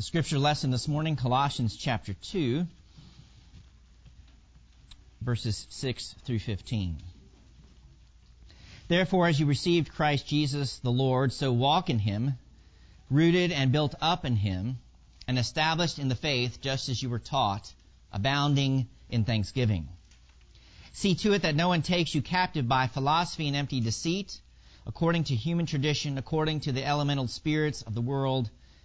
The scripture lesson this morning, Colossians chapter 2, verses 6 through 15. Therefore, as you received Christ Jesus the Lord, so walk in him, rooted and built up in him, and established in the faith just as you were taught, abounding in thanksgiving. See to it that no one takes you captive by philosophy and empty deceit, according to human tradition, according to the elemental spirits of the world,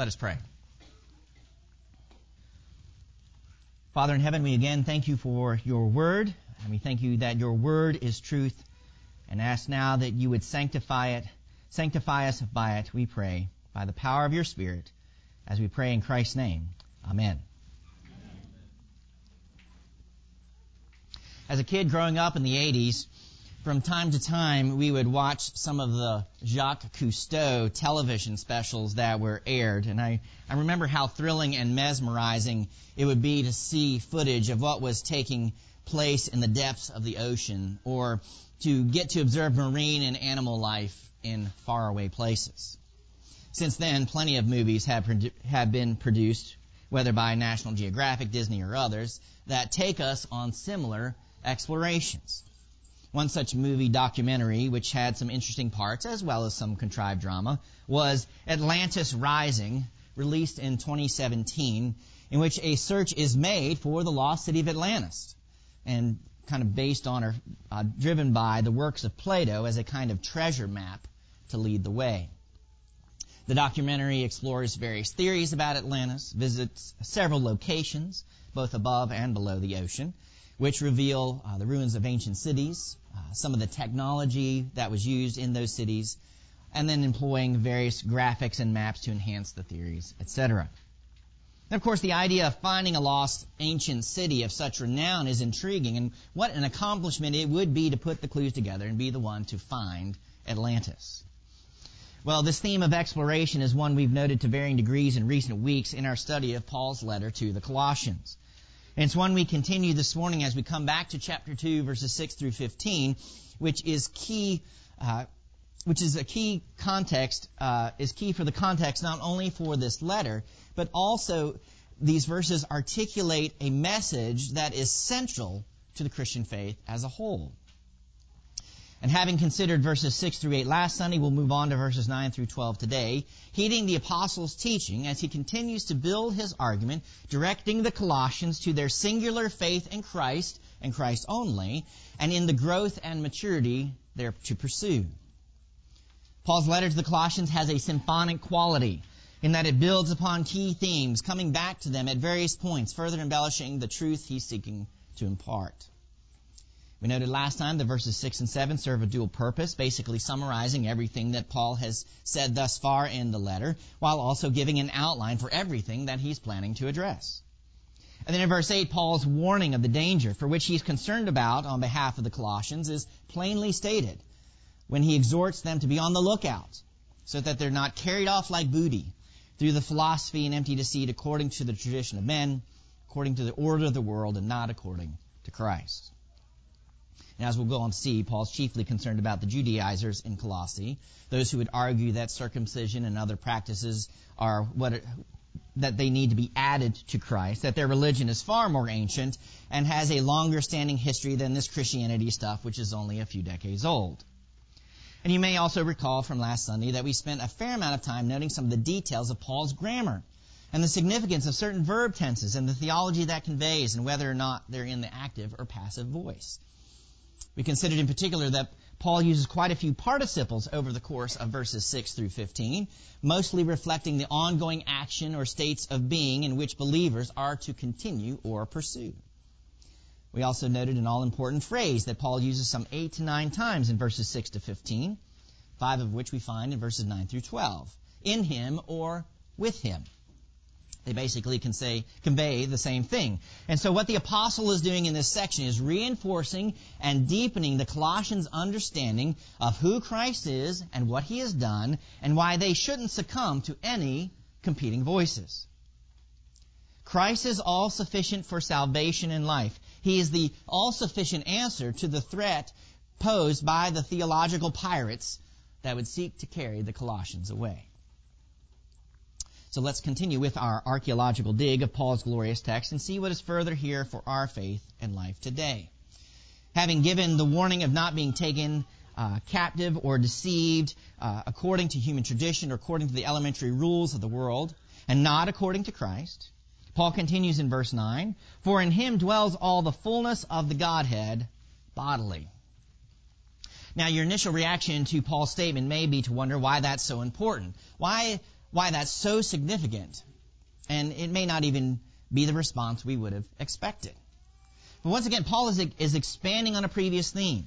Let us pray. Father in heaven, we again thank you for your word, and we thank you that your word is truth, and ask now that you would sanctify it, sanctify us by it, we pray, by the power of your Spirit, as we pray in Christ's name. Amen. As a kid growing up in the 80s, from time to time we would watch some of the Jacques Cousteau television specials that were aired. And I, I remember how thrilling and mesmerizing it would be to see footage of what was taking place in the depths of the ocean or to get to observe marine and animal life in faraway places. Since then, plenty of movies have, have been produced, whether by National Geographic, Disney, or others, that take us on similar explorations. One such movie documentary, which had some interesting parts as well as some contrived drama, was Atlantis Rising, released in 2017, in which a search is made for the lost city of Atlantis, and kind of based on or uh, driven by the works of Plato as a kind of treasure map to lead the way. The documentary explores various theories about Atlantis, visits several locations, both above and below the ocean, which reveal uh, the ruins of ancient cities, uh, some of the technology that was used in those cities, and then employing various graphics and maps to enhance the theories, etc. And of course, the idea of finding a lost ancient city of such renown is intriguing, and what an accomplishment it would be to put the clues together and be the one to find Atlantis. Well, this theme of exploration is one we've noted to varying degrees in recent weeks in our study of Paul's letter to the Colossians. And it's one we continue this morning as we come back to chapter 2, verses 6 through 15, which is key, uh, which is a key context, uh, is key for the context not only for this letter, but also these verses articulate a message that is central to the Christian faith as a whole. And having considered verses 6 through 8 last Sunday, we'll move on to verses 9 through 12 today, heeding the apostle's teaching as he continues to build his argument, directing the Colossians to their singular faith in Christ and Christ only, and in the growth and maturity they're to pursue. Paul's letter to the Colossians has a symphonic quality in that it builds upon key themes, coming back to them at various points, further embellishing the truth he's seeking to impart. We noted last time that verses 6 and 7 serve a dual purpose, basically summarizing everything that Paul has said thus far in the letter, while also giving an outline for everything that he's planning to address. And then in verse 8, Paul's warning of the danger for which he's concerned about on behalf of the Colossians is plainly stated when he exhorts them to be on the lookout so that they're not carried off like booty through the philosophy and empty deceit according to the tradition of men, according to the order of the world, and not according to Christ. And as we'll go on to see, Paul's chiefly concerned about the Judaizers in Colossae, those who would argue that circumcision and other practices are what that they need to be added to Christ, that their religion is far more ancient and has a longer standing history than this Christianity stuff, which is only a few decades old. And you may also recall from last Sunday that we spent a fair amount of time noting some of the details of Paul's grammar, and the significance of certain verb tenses and the theology that conveys and whether or not they're in the active or passive voice. We considered in particular that Paul uses quite a few participles over the course of verses 6 through 15, mostly reflecting the ongoing action or states of being in which believers are to continue or pursue. We also noted an all important phrase that Paul uses some eight to nine times in verses 6 to 15, five of which we find in verses 9 through 12. In him or with him. They basically can say, convey the same thing. And so what the apostle is doing in this section is reinforcing and deepening the Colossians' understanding of who Christ is and what he has done and why they shouldn't succumb to any competing voices. Christ is all sufficient for salvation and life. He is the all sufficient answer to the threat posed by the theological pirates that would seek to carry the Colossians away. So let's continue with our archaeological dig of Paul's glorious text and see what is further here for our faith and life today. Having given the warning of not being taken uh, captive or deceived uh, according to human tradition or according to the elementary rules of the world, and not according to Christ, Paul continues in verse 9, For in him dwells all the fullness of the Godhead bodily. Now, your initial reaction to Paul's statement may be to wonder why that's so important. Why why that's so significant. And it may not even be the response we would have expected. But once again, Paul is, is expanding on a previous theme.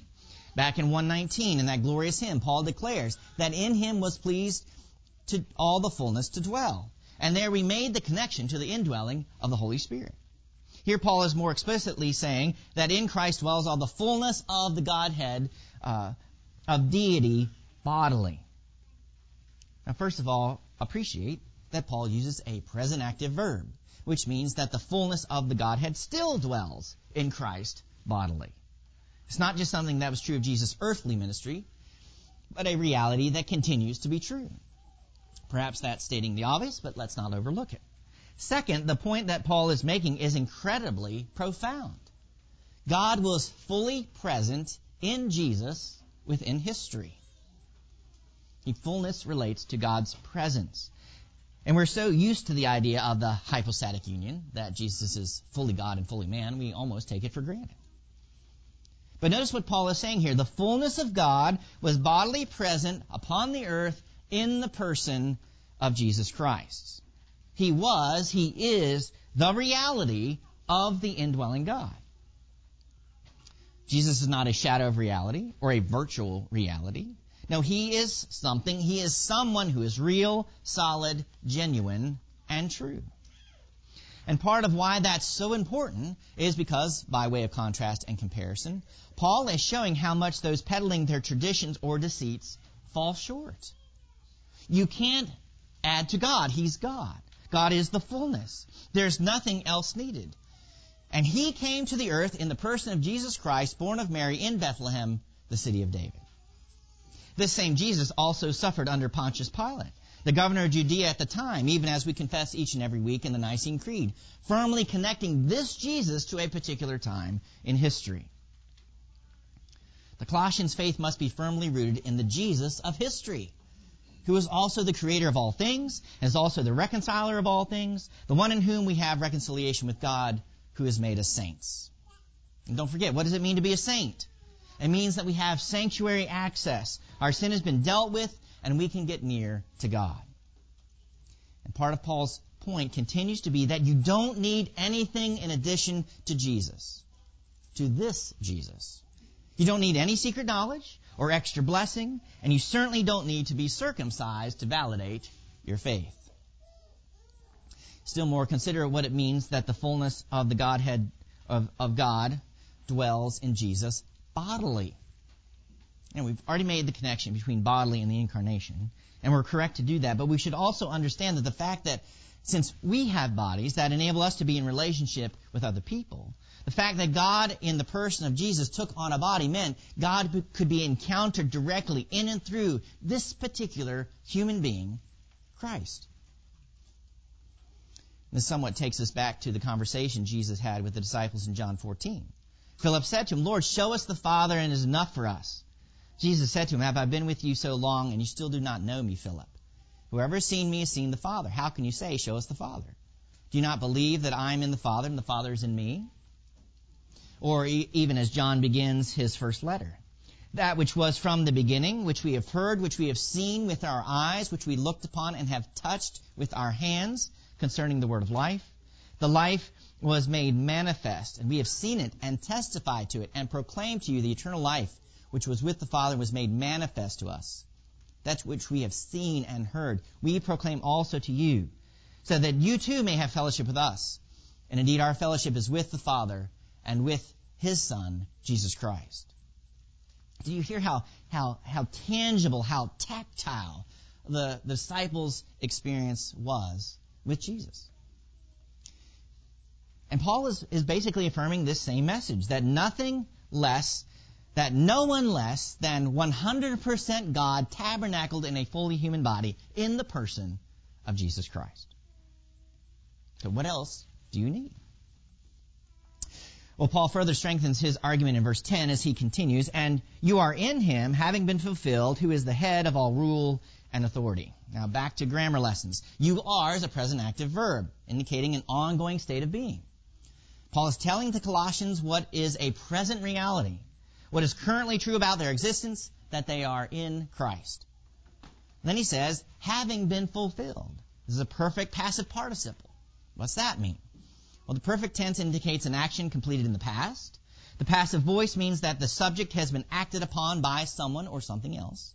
Back in 119, in that glorious hymn, Paul declares that in him was pleased to all the fullness to dwell. And there we made the connection to the indwelling of the Holy Spirit. Here Paul is more explicitly saying that in Christ dwells all the fullness of the Godhead, uh, of deity bodily. Now, first of all, appreciate that Paul uses a present active verb, which means that the fullness of the Godhead still dwells in Christ bodily. It's not just something that was true of Jesus' earthly ministry, but a reality that continues to be true. Perhaps that's stating the obvious, but let's not overlook it. Second, the point that Paul is making is incredibly profound. God was fully present in Jesus within history. The fullness relates to God's presence. And we're so used to the idea of the hypostatic union, that Jesus is fully God and fully man, we almost take it for granted. But notice what Paul is saying here. The fullness of God was bodily present upon the earth in the person of Jesus Christ. He was, He is the reality of the indwelling God. Jesus is not a shadow of reality or a virtual reality. No, he is something. He is someone who is real, solid, genuine, and true. And part of why that's so important is because, by way of contrast and comparison, Paul is showing how much those peddling their traditions or deceits fall short. You can't add to God. He's God. God is the fullness. There's nothing else needed. And he came to the earth in the person of Jesus Christ, born of Mary in Bethlehem, the city of David. This same Jesus also suffered under Pontius Pilate, the governor of Judea at the time, even as we confess each and every week in the Nicene Creed, firmly connecting this Jesus to a particular time in history. The Colossians' faith must be firmly rooted in the Jesus of history, who is also the creator of all things, and is also the reconciler of all things, the one in whom we have reconciliation with God, who has made us saints. And don't forget, what does it mean to be a saint? It means that we have sanctuary access. Our sin has been dealt with, and we can get near to God. And part of Paul's point continues to be that you don't need anything in addition to Jesus, to this Jesus. You don't need any secret knowledge or extra blessing, and you certainly don't need to be circumcised to validate your faith. Still more, consider what it means that the fullness of the Godhead of, of God dwells in Jesus bodily. And we've already made the connection between bodily and the incarnation, and we're correct to do that. But we should also understand that the fact that since we have bodies that enable us to be in relationship with other people, the fact that God, in the person of Jesus, took on a body meant God could be encountered directly in and through this particular human being, Christ. This somewhat takes us back to the conversation Jesus had with the disciples in John 14. Philip said to him, Lord, show us the Father and it is enough for us. Jesus said to him, Have I been with you so long and you still do not know me, Philip? Whoever has seen me has seen the Father. How can you say, Show us the Father? Do you not believe that I am in the Father and the Father is in me? Or e- even as John begins his first letter. That which was from the beginning, which we have heard, which we have seen with our eyes, which we looked upon and have touched with our hands concerning the word of life. The life was made manifest, and we have seen it and testified to it and proclaimed to you the eternal life which was with the Father was made manifest to us. That which we have seen and heard, we proclaim also to you, so that you too may have fellowship with us. And indeed, our fellowship is with the Father and with His Son, Jesus Christ. Do you hear how, how, how tangible, how tactile the, the disciples' experience was with Jesus? And Paul is, is basically affirming this same message that nothing less, that no one less than 100% God tabernacled in a fully human body in the person of Jesus Christ. So what else do you need? Well, Paul further strengthens his argument in verse 10 as he continues, and you are in him, having been fulfilled, who is the head of all rule and authority. Now back to grammar lessons. You are is a present active verb, indicating an ongoing state of being. Paul is telling the Colossians what is a present reality, what is currently true about their existence, that they are in Christ. then he says, having been fulfilled. This is a perfect passive participle. What's that mean? Well, the perfect tense indicates an action completed in the past. The passive voice means that the subject has been acted upon by someone or something else.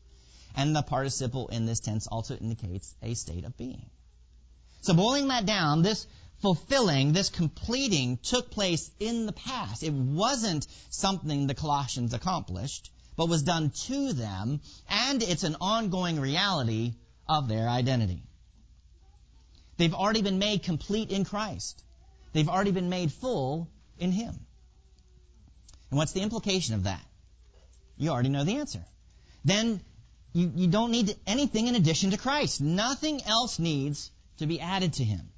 And the participle in this tense also indicates a state of being. So boiling that down, this fulfilling, this completing took place in the past. It wasn't something the Colossians accomplished, but was done to them, and it's an ongoing reality of their identity. They've already been made complete in Christ. They've already been made full in Him. And what's the implication of that? You already know the answer. Then you, you don't need anything in addition to Christ. Nothing else needs to be added to Him.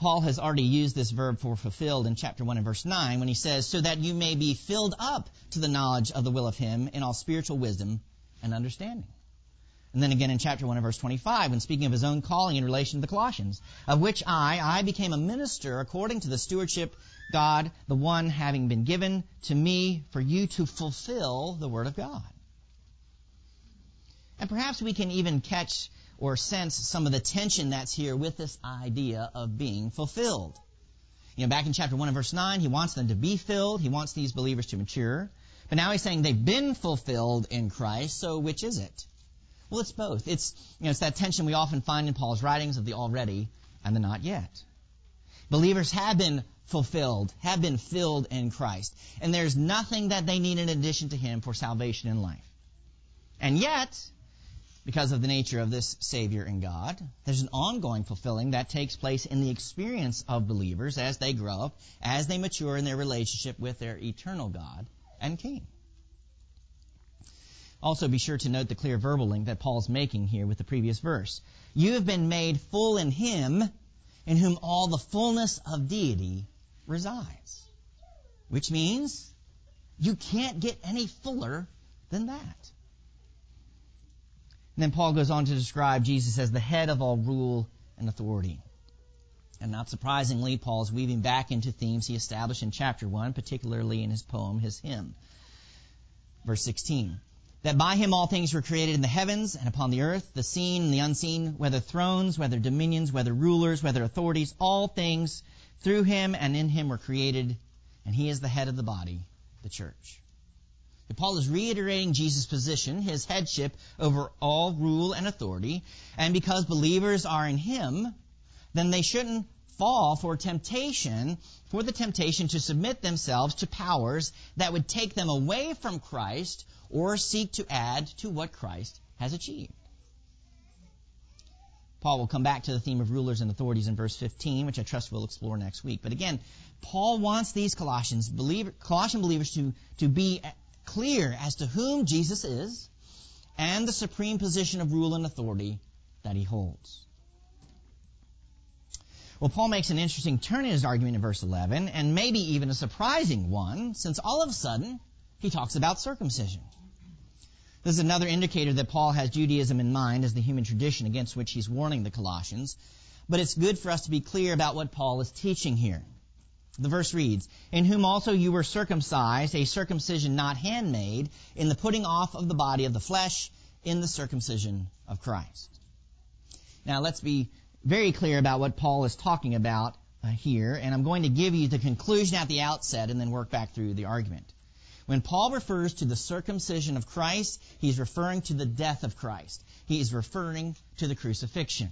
Paul has already used this verb for fulfilled in chapter 1 and verse 9 when he says, so that you may be filled up to the knowledge of the will of Him in all spiritual wisdom and understanding. And then again in chapter 1 and verse 25, when speaking of his own calling in relation to the Colossians, of which I, I became a minister according to the stewardship God, the one having been given to me for you to fulfill the Word of God. And perhaps we can even catch or sense some of the tension that's here with this idea of being fulfilled. You know, back in chapter 1 and verse 9, he wants them to be filled. He wants these believers to mature. But now he's saying they've been fulfilled in Christ, so which is it? Well, it's both. It's, you know, it's that tension we often find in Paul's writings of the already and the not yet. Believers have been fulfilled, have been filled in Christ. And there's nothing that they need in addition to Him for salvation in life. And yet, because of the nature of this Savior and God, there's an ongoing fulfilling that takes place in the experience of believers as they grow up, as they mature in their relationship with their eternal God and King. Also, be sure to note the clear verbal link that Paul's making here with the previous verse. You have been made full in Him, in whom all the fullness of deity resides. Which means you can't get any fuller than that. And then Paul goes on to describe Jesus as the head of all rule and authority. And not surprisingly, Paul is weaving back into themes he established in chapter 1, particularly in his poem, his hymn. Verse 16 that by him all things were created in the heavens and upon the earth, the seen and the unseen, whether thrones, whether dominions, whether rulers, whether authorities, all things through him and in him were created, and he is the head of the body, the church. Paul is reiterating Jesus' position, his headship over all rule and authority, and because believers are in him, then they shouldn't fall for temptation, for the temptation to submit themselves to powers that would take them away from Christ or seek to add to what Christ has achieved. Paul will come back to the theme of rulers and authorities in verse 15, which I trust we'll explore next week. But again, Paul wants these Colossians believer, Colossian believers to, to be clear as to whom Jesus is and the supreme position of rule and authority that he holds. Well, Paul makes an interesting turn in his argument in verse 11, and maybe even a surprising one, since all of a sudden he talks about circumcision. This is another indicator that Paul has Judaism in mind as the human tradition against which he's warning the Colossians. But it's good for us to be clear about what Paul is teaching here. The verse reads, In whom also you were circumcised, a circumcision not handmade, in the putting off of the body of the flesh, in the circumcision of Christ. Now let's be very clear about what Paul is talking about uh, here, and I'm going to give you the conclusion at the outset and then work back through the argument. When Paul refers to the circumcision of Christ, he's referring to the death of Christ. He is referring to the crucifixion.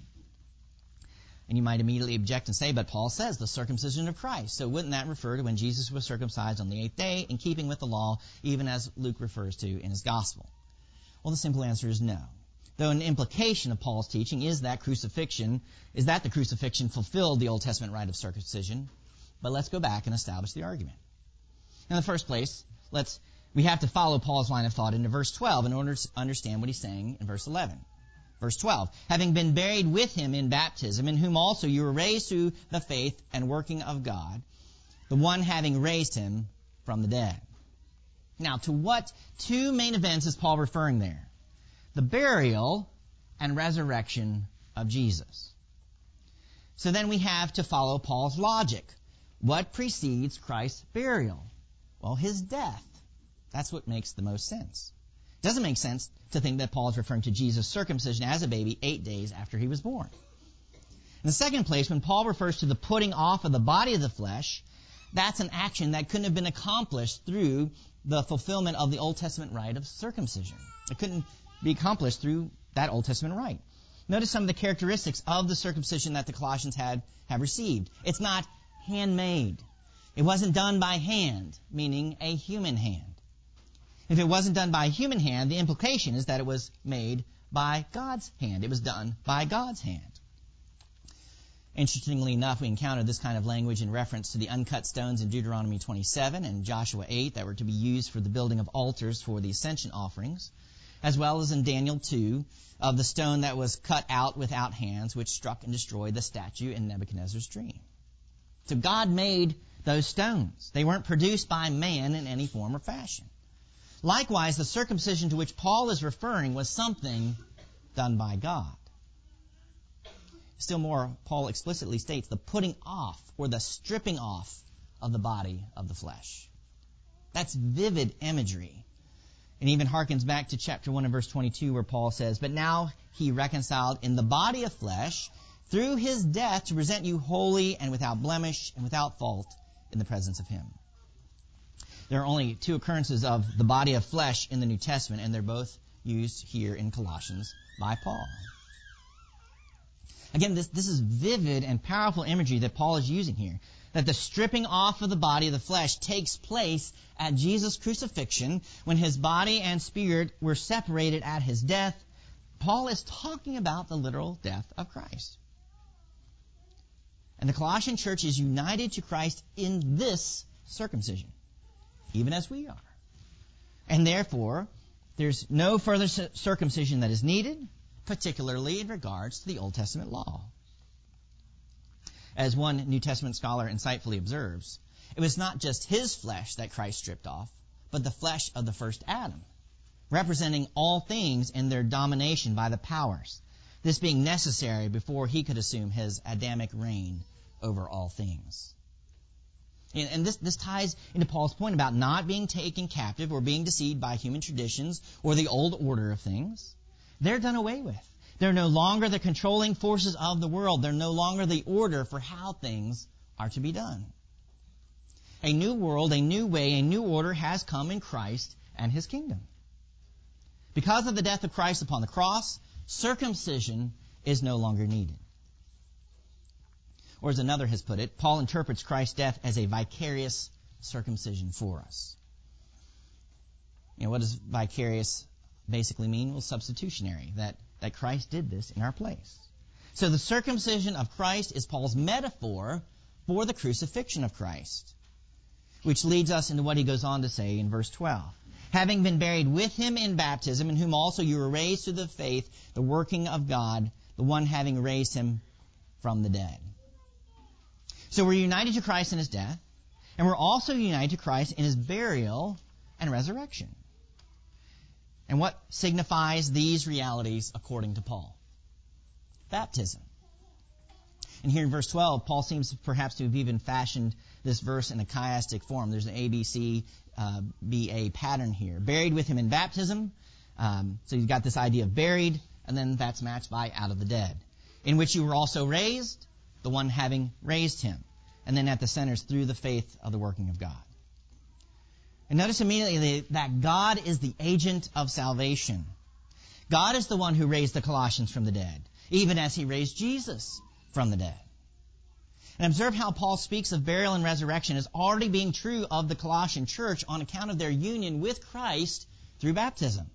And you might immediately object and say, but Paul says the circumcision of Christ. So wouldn't that refer to when Jesus was circumcised on the eighth day in keeping with the law, even as Luke refers to in his gospel? Well, the simple answer is no. Though an implication of Paul's teaching is that crucifixion, is that the crucifixion fulfilled the Old Testament rite of circumcision. But let's go back and establish the argument. In the first place, let's we have to follow Paul's line of thought into verse 12 in order to understand what he's saying in verse 11. Verse 12, having been buried with him in baptism, in whom also you were raised through the faith and working of God, the one having raised him from the dead. Now, to what two main events is Paul referring there? The burial and resurrection of Jesus. So then we have to follow Paul's logic. What precedes Christ's burial? Well, his death. That's what makes the most sense. Doesn't make sense to think that Paul is referring to Jesus' circumcision as a baby eight days after he was born. In the second place, when Paul refers to the putting off of the body of the flesh, that's an action that couldn't have been accomplished through the fulfillment of the Old Testament rite of circumcision. It couldn't be accomplished through that Old Testament rite. Notice some of the characteristics of the circumcision that the Colossians had have received. It's not handmade. It wasn't done by hand, meaning a human hand. If it wasn't done by human hand, the implication is that it was made by God's hand. It was done by God's hand. Interestingly enough, we encounter this kind of language in reference to the uncut stones in Deuteronomy 27 and Joshua 8 that were to be used for the building of altars for the ascension offerings, as well as in Daniel 2 of the stone that was cut out without hands, which struck and destroyed the statue in Nebuchadnezzar's dream. So God made those stones. They weren't produced by man in any form or fashion. Likewise, the circumcision to which Paul is referring was something done by God. Still more, Paul explicitly states the putting off or the stripping off of the body of the flesh. That's vivid imagery. And even harkens back to chapter 1 and verse 22 where Paul says, But now he reconciled in the body of flesh through his death to present you holy and without blemish and without fault in the presence of him. There are only two occurrences of the body of flesh in the New Testament, and they're both used here in Colossians by Paul. Again, this, this is vivid and powerful imagery that Paul is using here. That the stripping off of the body of the flesh takes place at Jesus' crucifixion when his body and spirit were separated at his death. Paul is talking about the literal death of Christ. And the Colossian church is united to Christ in this circumcision, even as we are. And therefore, there's no further circumcision that is needed, particularly in regards to the Old Testament law. As one New Testament scholar insightfully observes, it was not just his flesh that Christ stripped off, but the flesh of the first Adam, representing all things in their domination by the powers this being necessary before he could assume his Adamic reign over all things. And, this, this ties into Paul's point about not being taken captive or being deceived by human traditions or the old order of things. They're done away with. They're no longer the controlling forces of the world. They're no longer the order for how things are to be done. A new world, a new way, a new order has come in Christ and his kingdom. Because of the death of Christ upon the cross, circumcision is no longer needed. Or as another has put it, Paul interprets Christ's death as a vicarious circumcision for us. You know, what does vicarious basically mean? Well, substitutionary, that, that Christ did this in our place. So the circumcision of Christ is Paul's metaphor for the crucifixion of Christ, which leads us into what he goes on to say in verse 12 having been buried with him in baptism, in whom also you were raised through the faith, the working of God, the one having raised him from the dead. So we're united to Christ in his death, and we're also united to Christ in his burial and resurrection. And what signifies these realities according to Paul? Baptism. And here in verse 12, Paul seems perhaps to have even fashioned this verse in a chiastic form. There's an ABC, uh, pattern here. Buried with him in baptism. Um, so you've got this idea of buried, and then that's matched by out of the dead. In which you were also raised, the one having raised him. And then at the center is through the faith of the working of God. And notice immediately that God is the agent of salvation. God is the one who raised the Colossians from the dead, even as he raised Jesus from the dead. And observe how Paul speaks of burial and resurrection as already being true of the Colossian church on account of their union with Christ through baptism.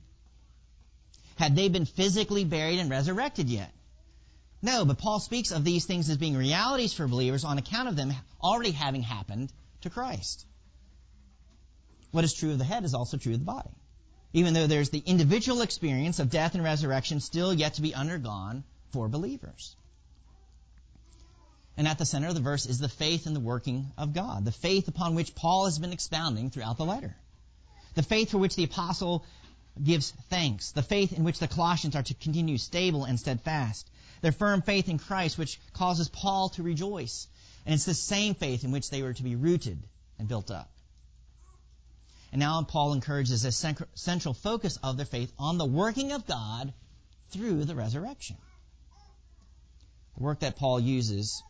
Had they been physically buried and resurrected yet? No, but Paul speaks of these things as being realities for believers on account of them already having happened to Christ. What is true of the head is also true of the body. Even though there's the individual experience of death and resurrection still yet to be undergone for believers. And at the center of the verse is the faith in the working of God, the faith upon which Paul has been expounding throughout the letter. The faith for which the apostle gives thanks, the faith in which the Colossians are to continue stable and steadfast, their firm faith in Christ which causes Paul to rejoice. And it's the same faith in which they were to be rooted and built up. And now Paul encourages a central focus of their faith on the working of God through the resurrection. The work that Paul uses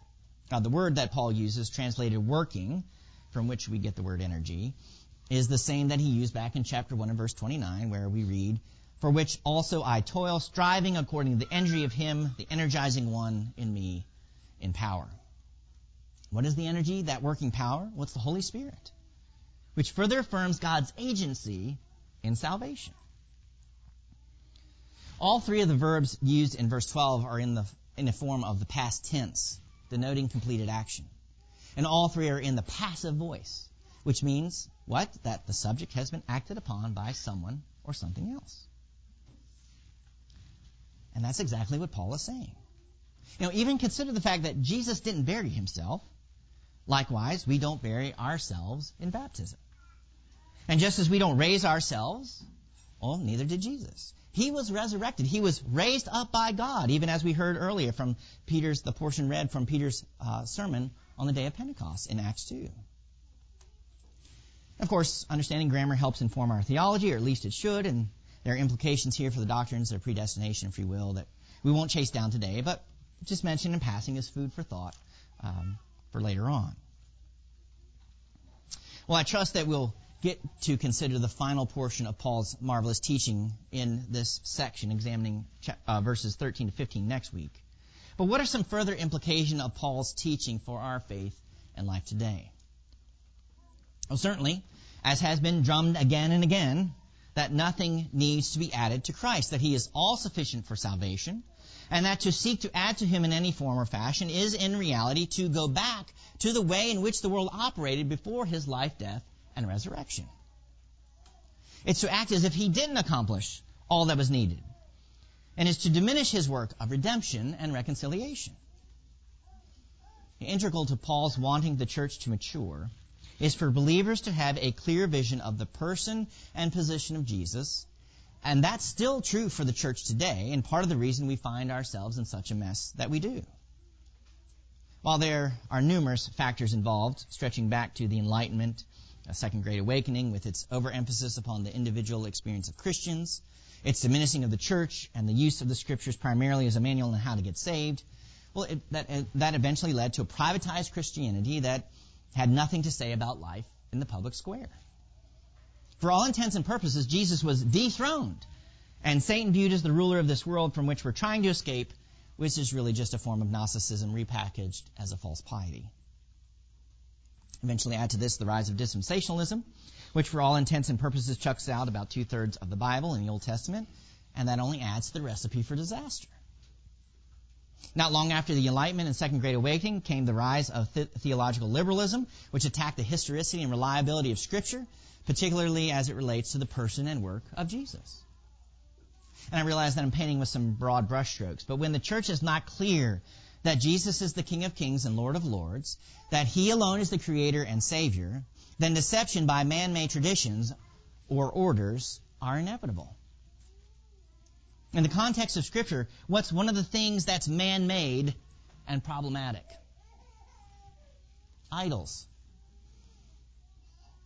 now, the word that Paul uses, translated working, from which we get the word energy, is the same that he used back in chapter 1 and verse 29, where we read, For which also I toil, striving according to the energy of him, the energizing one in me, in power. What is the energy, that working power? What's the Holy Spirit? Which further affirms God's agency in salvation. All three of the verbs used in verse 12 are in the, in the form of the past tense denoting completed action. And all three are in the passive voice, which means what? That the subject has been acted upon by someone or something else. And that's exactly what Paul is saying. You know, even consider the fact that Jesus didn't bury himself. Likewise, we don't bury ourselves in baptism. And just as we don't raise ourselves, well, neither did Jesus. He was resurrected. He was raised up by God, even as we heard earlier from Peter's, the portion read from Peter's uh, sermon on the day of Pentecost in Acts 2. Of course, understanding grammar helps inform our theology, or at least it should, and there are implications here for the doctrines of predestination and free will that we won't chase down today, but just mention in passing as food for thought um, for later on. Well, I trust that we'll get to consider the final portion of Paul's marvelous teaching in this section, examining uh, verses 13 to 15 next week. But what are some further implications of Paul's teaching for our faith and life today? Well, certainly, as has been drummed again and again, that nothing needs to be added to Christ, that he is all sufficient for salvation, and that to seek to add to him in any form or fashion is in reality to go back to the way in which the world operated before his life, death, and resurrection. It's to act as if he didn't accomplish all that was needed, and is to diminish his work of redemption and reconciliation. Integral to Paul's wanting the church to mature is for believers to have a clear vision of the person and position of Jesus, and that's still true for the church today, and part of the reason we find ourselves in such a mess that we do. While there are numerous factors involved, stretching back to the Enlightenment a second great awakening with its overemphasis upon the individual experience of Christians, its diminishing of the church, and the use of the scriptures primarily as a manual on how to get saved. Well, it, that, that eventually led to a privatized Christianity that had nothing to say about life in the public square. For all intents and purposes, Jesus was dethroned, and Satan viewed as the ruler of this world from which we're trying to escape, which is really just a form of Gnosticism repackaged as a false piety. Eventually add to this the rise of dispensationalism, which for all intents and purposes chucks out about two thirds of the Bible in the Old Testament, and that only adds to the recipe for disaster. Not long after the Enlightenment and Second Great Awakening came the rise of th- theological liberalism, which attacked the historicity and reliability of Scripture, particularly as it relates to the person and work of Jesus. And I realize that I'm painting with some broad brushstrokes, but when the church is not clear that Jesus is the King of Kings and Lord of Lords, that He alone is the Creator and Savior, then deception by man-made traditions or orders are inevitable. In the context of Scripture, what's one of the things that's man made and problematic? Idols.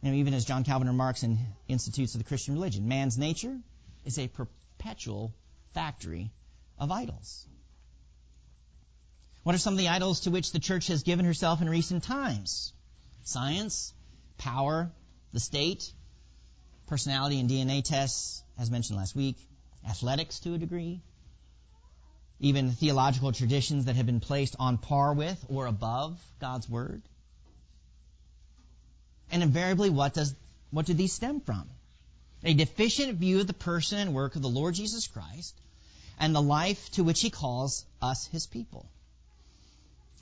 And even as John Calvin remarks in Institutes of the Christian Religion, man's nature is a perpetual factory of idols. What are some of the idols to which the church has given herself in recent times? Science, power, the state, personality and DNA tests, as mentioned last week, athletics to a degree, even theological traditions that have been placed on par with or above God's Word. And invariably, what does what do these stem from? A deficient view of the person and work of the Lord Jesus Christ and the life to which he calls us his people.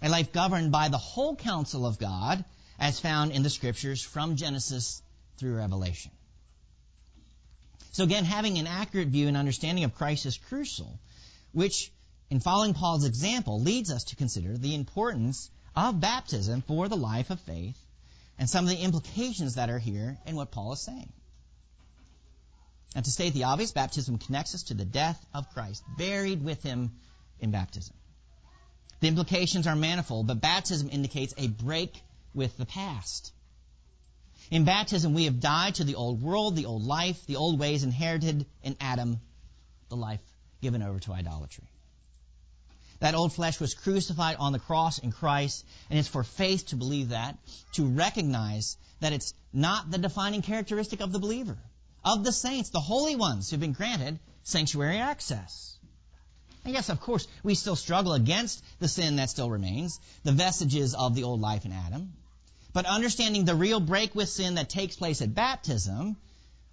A life governed by the whole counsel of God as found in the scriptures from Genesis through Revelation. So again, having an accurate view and understanding of Christ is crucial, which in following Paul's example leads us to consider the importance of baptism for the life of faith and some of the implications that are here in what Paul is saying. And to state the obvious, baptism connects us to the death of Christ, buried with him in baptism. The implications are manifold, but baptism indicates a break with the past. In baptism, we have died to the old world, the old life, the old ways inherited in Adam, the life given over to idolatry. That old flesh was crucified on the cross in Christ, and it's for faith to believe that, to recognize that it's not the defining characteristic of the believer of the saints, the holy ones who've been granted sanctuary access. And yes, of course, we still struggle against the sin that still remains, the vestiges of the old life in Adam. But understanding the real break with sin that takes place at baptism,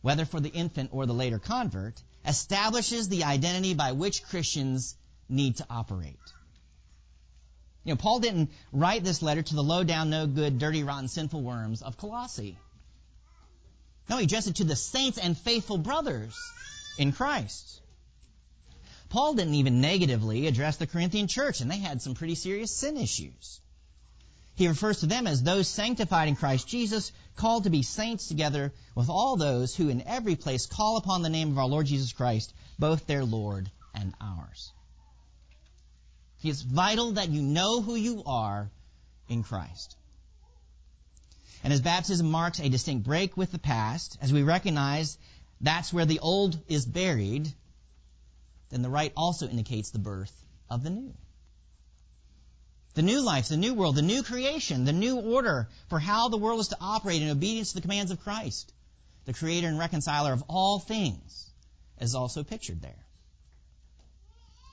whether for the infant or the later convert, establishes the identity by which Christians need to operate. You know, Paul didn't write this letter to the low down, no good, dirty, rotten, sinful worms of Colossae. No, he addressed it to the saints and faithful brothers in Christ. Paul didn't even negatively address the Corinthian church, and they had some pretty serious sin issues. He refers to them as those sanctified in Christ Jesus, called to be saints together with all those who in every place call upon the name of our Lord Jesus Christ, both their Lord and ours. It's vital that you know who you are in Christ. And as baptism marks a distinct break with the past, as we recognize that's where the old is buried, then the rite also indicates the birth of the new. The new life, the new world, the new creation, the new order for how the world is to operate in obedience to the commands of Christ, the creator and reconciler of all things, is also pictured there.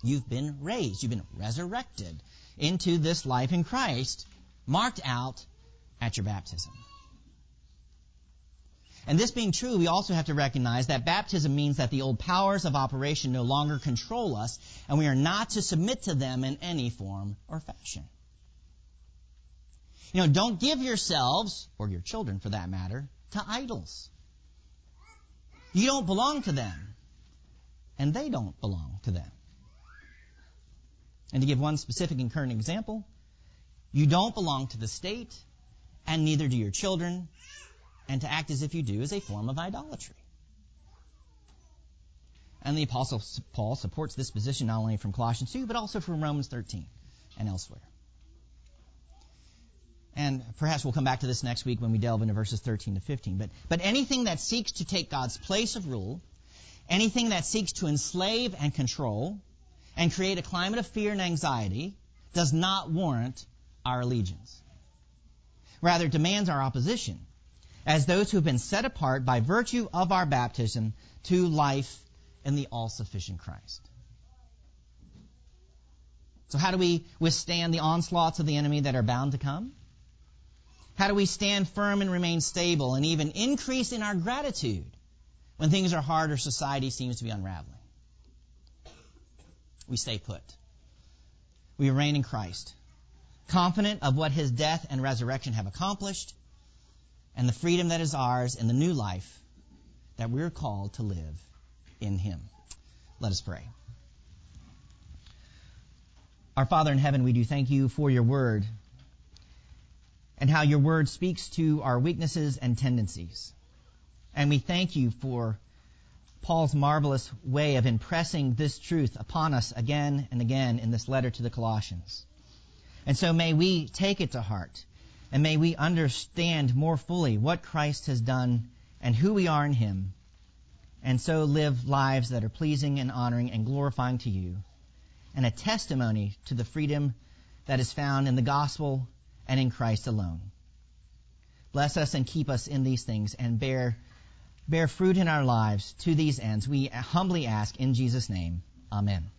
You've been raised, you've been resurrected into this life in Christ, marked out at your baptism. And this being true, we also have to recognize that baptism means that the old powers of operation no longer control us, and we are not to submit to them in any form or fashion. You know, don't give yourselves, or your children for that matter, to idols. You don't belong to them, and they don't belong to them. And to give one specific and current example, you don't belong to the state, and neither do your children, and to act as if you do is a form of idolatry. And the Apostle Paul supports this position not only from Colossians 2, but also from Romans 13 and elsewhere. And perhaps we'll come back to this next week when we delve into verses 13 to 15. But, but anything that seeks to take God's place of rule, anything that seeks to enslave and control, and create a climate of fear and anxiety, does not warrant our allegiance rather it demands our opposition as those who have been set apart by virtue of our baptism to life in the all-sufficient Christ. So how do we withstand the onslaughts of the enemy that are bound to come? How do we stand firm and remain stable and even increase in our gratitude when things are hard or society seems to be unraveling? We stay put. We reign in Christ confident of what his death and resurrection have accomplished, and the freedom that is ours in the new life that we're called to live in him. Let us pray. Our Father in heaven, we do thank you for your word and how your word speaks to our weaknesses and tendencies. And we thank you for Paul's marvelous way of impressing this truth upon us again and again in this letter to the Colossians. And so may we take it to heart and may we understand more fully what Christ has done and who we are in Him and so live lives that are pleasing and honoring and glorifying to you and a testimony to the freedom that is found in the gospel and in Christ alone. Bless us and keep us in these things and bear bear fruit in our lives to these ends. We humbly ask in Jesus' name. Amen.